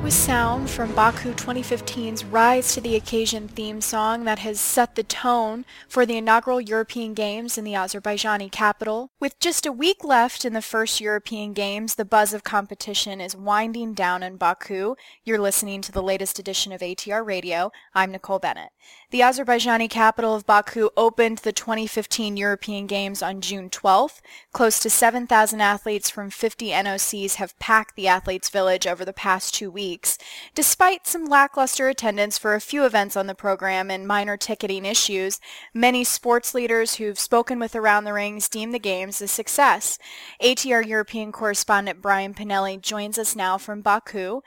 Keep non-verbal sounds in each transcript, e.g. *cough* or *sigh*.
That was sound from Baku 2015's Rise to the Occasion theme song that has set the tone for the inaugural European Games in the Azerbaijani capital. With just a week left in the first European Games, the buzz of competition is winding down in Baku. You're listening to the latest edition of ATR Radio. I'm Nicole Bennett. The Azerbaijani capital of Baku opened the 2015 European Games on June 12th. Close to 7,000 athletes from 50 NOCs have packed the athletes' village over the past two weeks, despite some lackluster attendance for a few events on the program and minor ticketing issues. Many sports leaders who've spoken with Around the Rings deem the games a success. ATR European correspondent Brian Pinelli joins us now from Baku.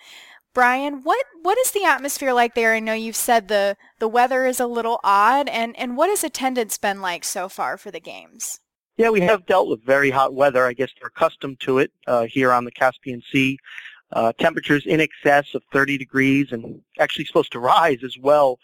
Brian, what what is the atmosphere like there? I know you've said the the weather is a little odd, and and what has attendance been like so far for the games? Yeah, we have dealt with very hot weather. I guess they're accustomed to it uh, here on the Caspian Sea. Uh, temperatures in excess of 30 degrees and actually supposed to rise as well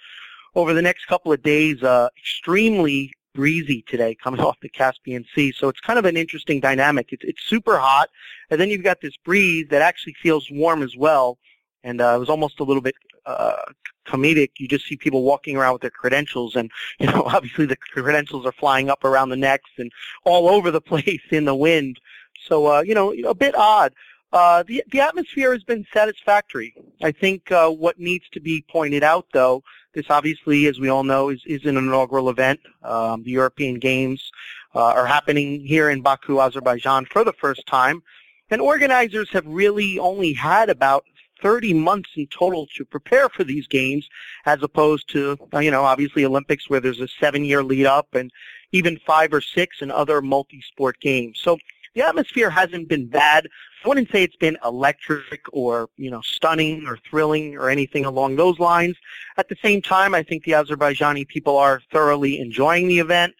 over the next couple of days. Uh, extremely breezy today coming *laughs* off the Caspian Sea. So it's kind of an interesting dynamic. It's, it's super hot, and then you've got this breeze that actually feels warm as well. And uh, it was almost a little bit uh, comedic. You just see people walking around with their credentials, and *laughs* you know, obviously the credentials are flying up around the necks and all over the *laughs* place in the wind. So uh, you know, a bit odd. Uh, the, the atmosphere has been satisfactory. I think uh, what needs to be pointed out, though, this obviously, as we all know, is, is an inaugural event. Um, the European Games uh, are happening here in Baku, Azerbaijan for the first time. And organizers have really only had about 30 months in total to prepare for these games as opposed to, uh, you know, obviously Olympics where there's a seven-year lead up and even five or six in other multi-sport games. So the atmosphere hasn't been bad. I wouldn't say it's been electric or, you know, stunning or thrilling or anything along those lines. At the same time, I think the Azerbaijani people are thoroughly enjoying the event.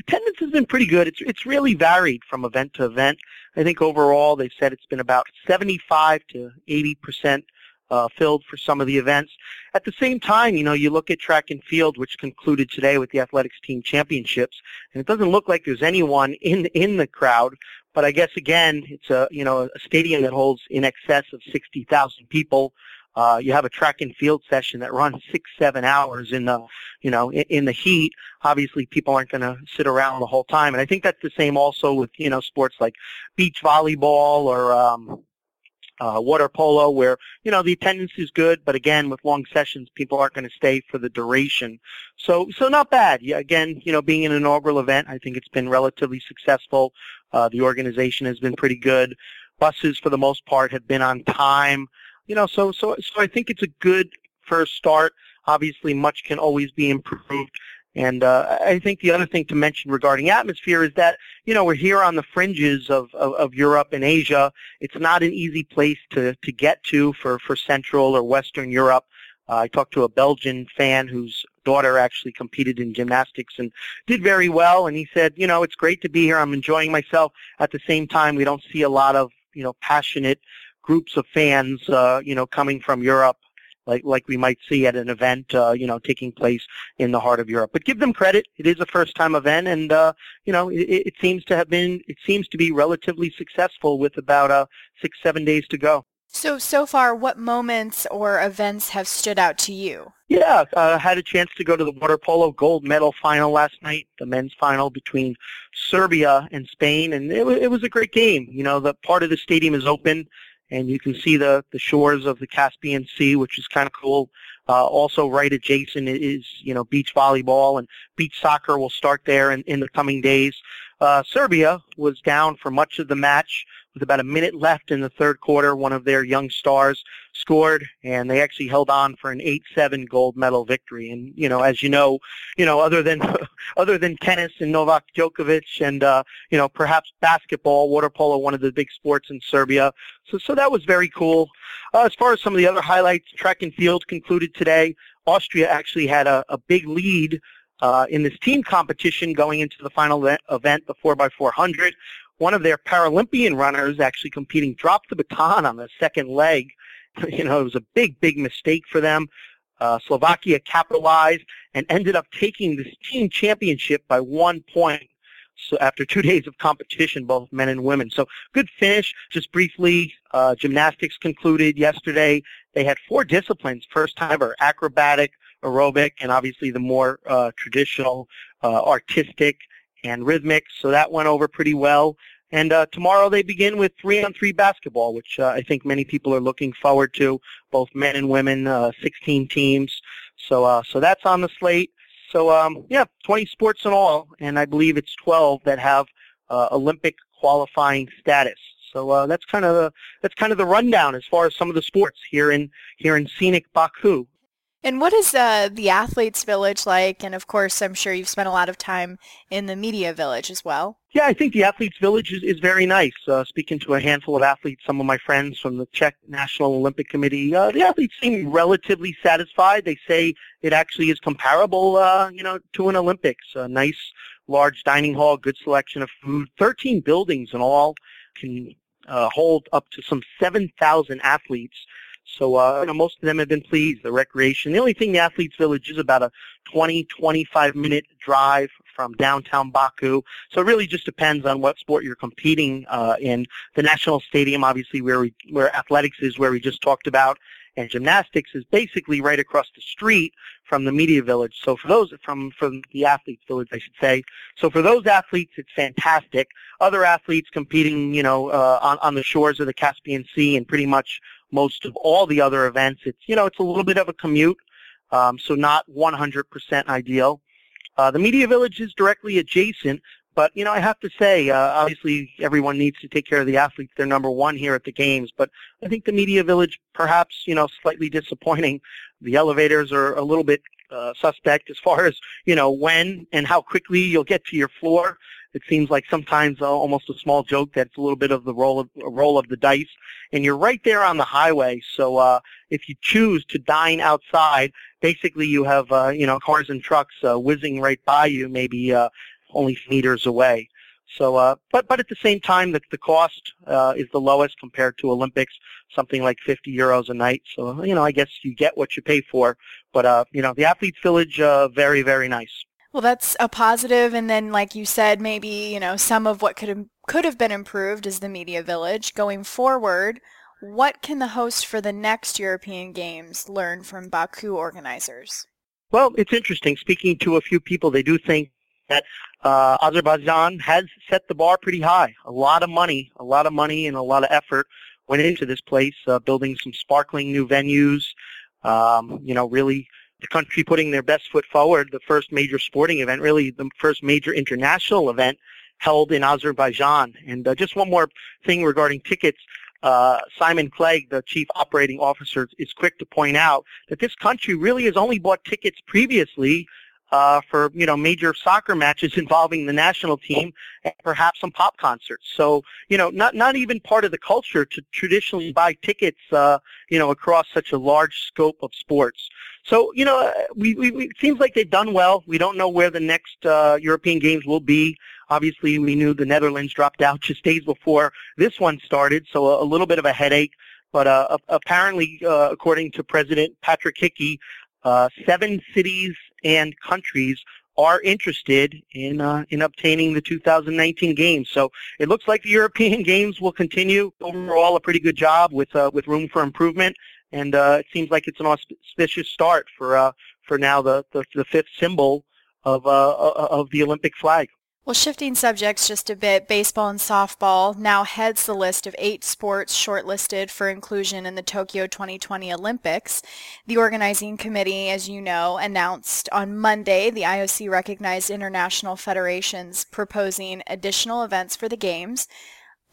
Attendance has been pretty good. It's, it's really varied from event to event. I think overall they've said it's been about 75 to 80 percent uh, filled for some of the events. At the same time, you know, you look at track and field, which concluded today with the athletics team championships, and it doesn't look like there's anyone in in the crowd. But I guess again, it's a you know a stadium that holds in excess of 60,000 people. Uh, you have a track and field session that runs six, seven hours in the, you know, in, in the heat. Obviously, people aren't going to sit around the whole time, and I think that's the same also with, you know, sports like beach volleyball or, um, uh, water polo where, you know, the attendance is good, but again, with long sessions, people aren't going to stay for the duration. So, so not bad. Yeah, again, you know, being an inaugural event, I think it's been relatively successful. Uh, the organization has been pretty good. Buses, for the most part, have been on time. You know, so, so, so I think it's a good first start. Obviously, much can always be improved. And uh, I think the other thing to mention regarding atmosphere is that, you know, we're here on the fringes of, of, of Europe and Asia. It's not an easy place to, to get to for, for Central or Western Europe. Uh, I talked to a Belgian fan whose daughter actually competed in gymnastics and did very well. And he said, you know, it's great to be here. I'm enjoying myself. At the same time, we don't see a lot of, you know, passionate groups of fans, uh, you know, coming from Europe like like we might see at an event, uh, you know, taking place in the heart of Europe. But give them credit; it is a first-time event, and uh, you know, it, it seems to have been, it seems to be relatively successful with about uh, six, seven days to go. So, so far, what moments or events have stood out to you? Yeah, I uh, had a chance to go to the water polo gold medal final last night, the men's final between Serbia and Spain, and it, it was a great game. You know, the part of the stadium is open and you can see the, the shores of the Caspian Sea, which is kind of cool. Uh, also right adjacent is, you know, beach volleyball and beach soccer will start there in, in the coming days. Uh, Serbia was down for much of the match with about a minute left in the third quarter. One of their young stars scored, and they actually held on for an 8-7 gold medal victory. And you know, as you know, you know, other than *laughs* other than tennis and Novak Djokovic, and uh, you know, perhaps basketball, water polo, one of the big sports in Serbia. So, so that was very cool. Uh, as far as some of the other highlights, track and field concluded today. Austria actually had a, a big lead uh, in this team competition going into the final event, the 4x400. One of their Paralympian runners actually competing dropped the baton on the second leg. *laughs* You know, it was a big, big mistake for them. Uh, Slovakia capitalized and ended up taking this team championship by one point. so after two *laughs* days of competition, both men and women. So good finish. Just briefly, uh, gymnastics concluded yesterday. They had four disciplines. First time ever, acrobatic, aerobic, and obviously the more uh, traditional uh, artistic and rhythmic. So that went over pretty well. And uh, tomorrow they begin with three-on-three basketball, which uh, I think many people are looking forward to, both men and women, uh, 16 teams. So, uh, so that's on the slate. So, um, yeah, 20 sports in all, and I believe it's 12 that have uh, Olympic qualifying status. So uh, that's kind of the that's kind of the rundown as far as some of the sports here in here in scenic Baku. And what is uh, the athletes village like? And of course, I'm sure you've spent a lot of time in the media village as well. Yeah, I think the athletes village is, is very nice. Uh, speaking to a handful of athletes, some of my friends from the Czech National Olympic Committee, uh, the athletes seem relatively satisfied. They say it actually is comparable, uh, you know, to an Olympics. A nice, large dining hall, good selection of food, 13 buildings in all, can uh, hold up to some 7,000 athletes. So uh, you know, most of them have been pleased. The recreation. The only thing the athletes village is about a 20, 25 minute drive from downtown Baku. So it really just depends on what sport you're competing uh, in. The national stadium, obviously, where we where athletics is, where we just talked about, and gymnastics is basically right across the street from the media village. So for those from from the athletes village, I should say. So for those athletes, it's fantastic. Other athletes competing, you know, uh, on on the shores of the Caspian Sea and pretty much most of all the other events, it's you know it's a little bit of a commute, um, so not 100% ideal. Uh, the media village is directly adjacent, but you know I have to say, uh, obviously everyone needs to take care of the athletes. They're number one here at the games, but I think the media village perhaps you know slightly disappointing. The elevators are a little bit uh, suspect as far as you know when and how quickly you'll get to your floor. It seems like sometimes uh, almost a small joke that's a little bit of the roll of roll of the dice, and you're right there on the highway. So uh, if you choose to dine outside, basically you have uh, you know cars and trucks uh, whizzing right by you, maybe uh, only meters away. So, uh, but but at the same time, the the cost uh, is the lowest compared to Olympics, something like 50 euros a night. So, you know, I guess you get what you pay for. But uh, you know, the athletes' village, uh, very very nice. Well, that's a positive, and then, like you said, maybe you know some of what could could have been improved is the media village going forward. What can the host for the next European Games learn from Baku organizers? Well, it's interesting. Speaking to a few people, they do think that uh, Azerbaijan has set the bar pretty high. A lot of money, a lot of money, and a lot of effort went into this place, uh, building some sparkling new venues. Um, you know, really the country putting their best foot forward. The first major sporting event, really the first major international event held in Azerbaijan. And uh, just one more thing regarding tickets. Uh, Simon Clegg, the chief operating officer, is quick to point out that this country really has only bought tickets previously uh, for you know major soccer matches *laughs* involving the national team and perhaps some pop concerts. So you know not not even part of the culture to traditionally buy tickets uh, you know across such a large scope of sports. So you know we, we, we it seems like they've done well. We don't know where the next uh, European Games will be. Obviously, we knew the Netherlands dropped out just days before this one started, so a, a little bit of a headache. But uh, apparently, uh, according to President Patrick Hickey, uh, seven cities and countries are interested in uh, in obtaining the 2019 games. So it looks like the European *laughs* Games will continue. Overall, a pretty good job with uh, with room for improvement, and uh, it seems like it's an auspicious start for uh, for now the, the, the fifth symbol of uh, of the Olympic flag. Well, shifting subjects just a bit, baseball and softball now heads the list of eight sports shortlisted for inclusion in the Tokyo 2020 Olympics. The organizing committee, as you know, announced on Monday the IOC recognized international federations proposing additional events for the Games.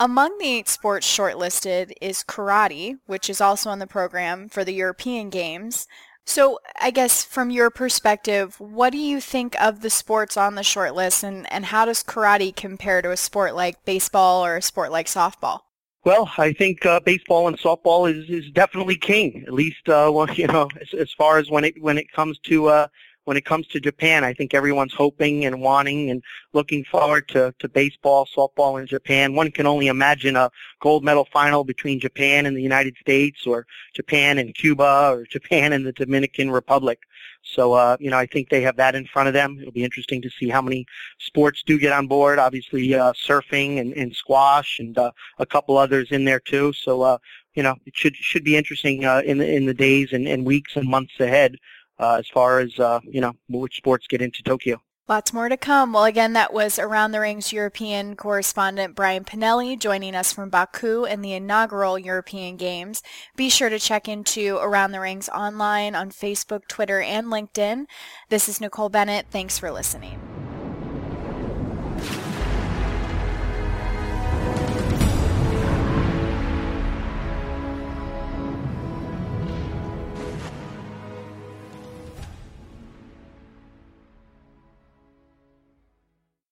Among the eight sports shortlisted is karate, which is also on the program for the European Games. So I guess from your perspective, what do you think of the sports on the shortlist and, and how does karate compare to a sport like baseball or a sport like softball? Well, I think uh, baseball and softball is, is definitely king. At least, uh, well, *laughs* you know, as, as far as when it when it comes to uh, when it comes to Japan, I think everyone's hoping and wanting and looking forward to, to baseball, softball in Japan. One can only imagine a gold medal final between Japan and the United States or Japan and Cuba or *laughs* Japan and the Dominican Republic. So, uh, you know, I think they have that in front of them. It'll be interesting to see how many sports do get on board. Obviously, uh, surfing and, and squash and uh, a couple others in there too. So, uh, you know, it should should be interesting uh, in the in the days and, and weeks and months ahead uh, as far as uh, you know which sports get into Tokyo. Lots more to come. Well, again, that was Around the Rings European correspondent Brian Pinelli joining us from Baku and the inaugural European Games. Be sure to check into Around the Rings online on Facebook, Twitter, and LinkedIn. This is Nicole Bennett. Thanks for listening.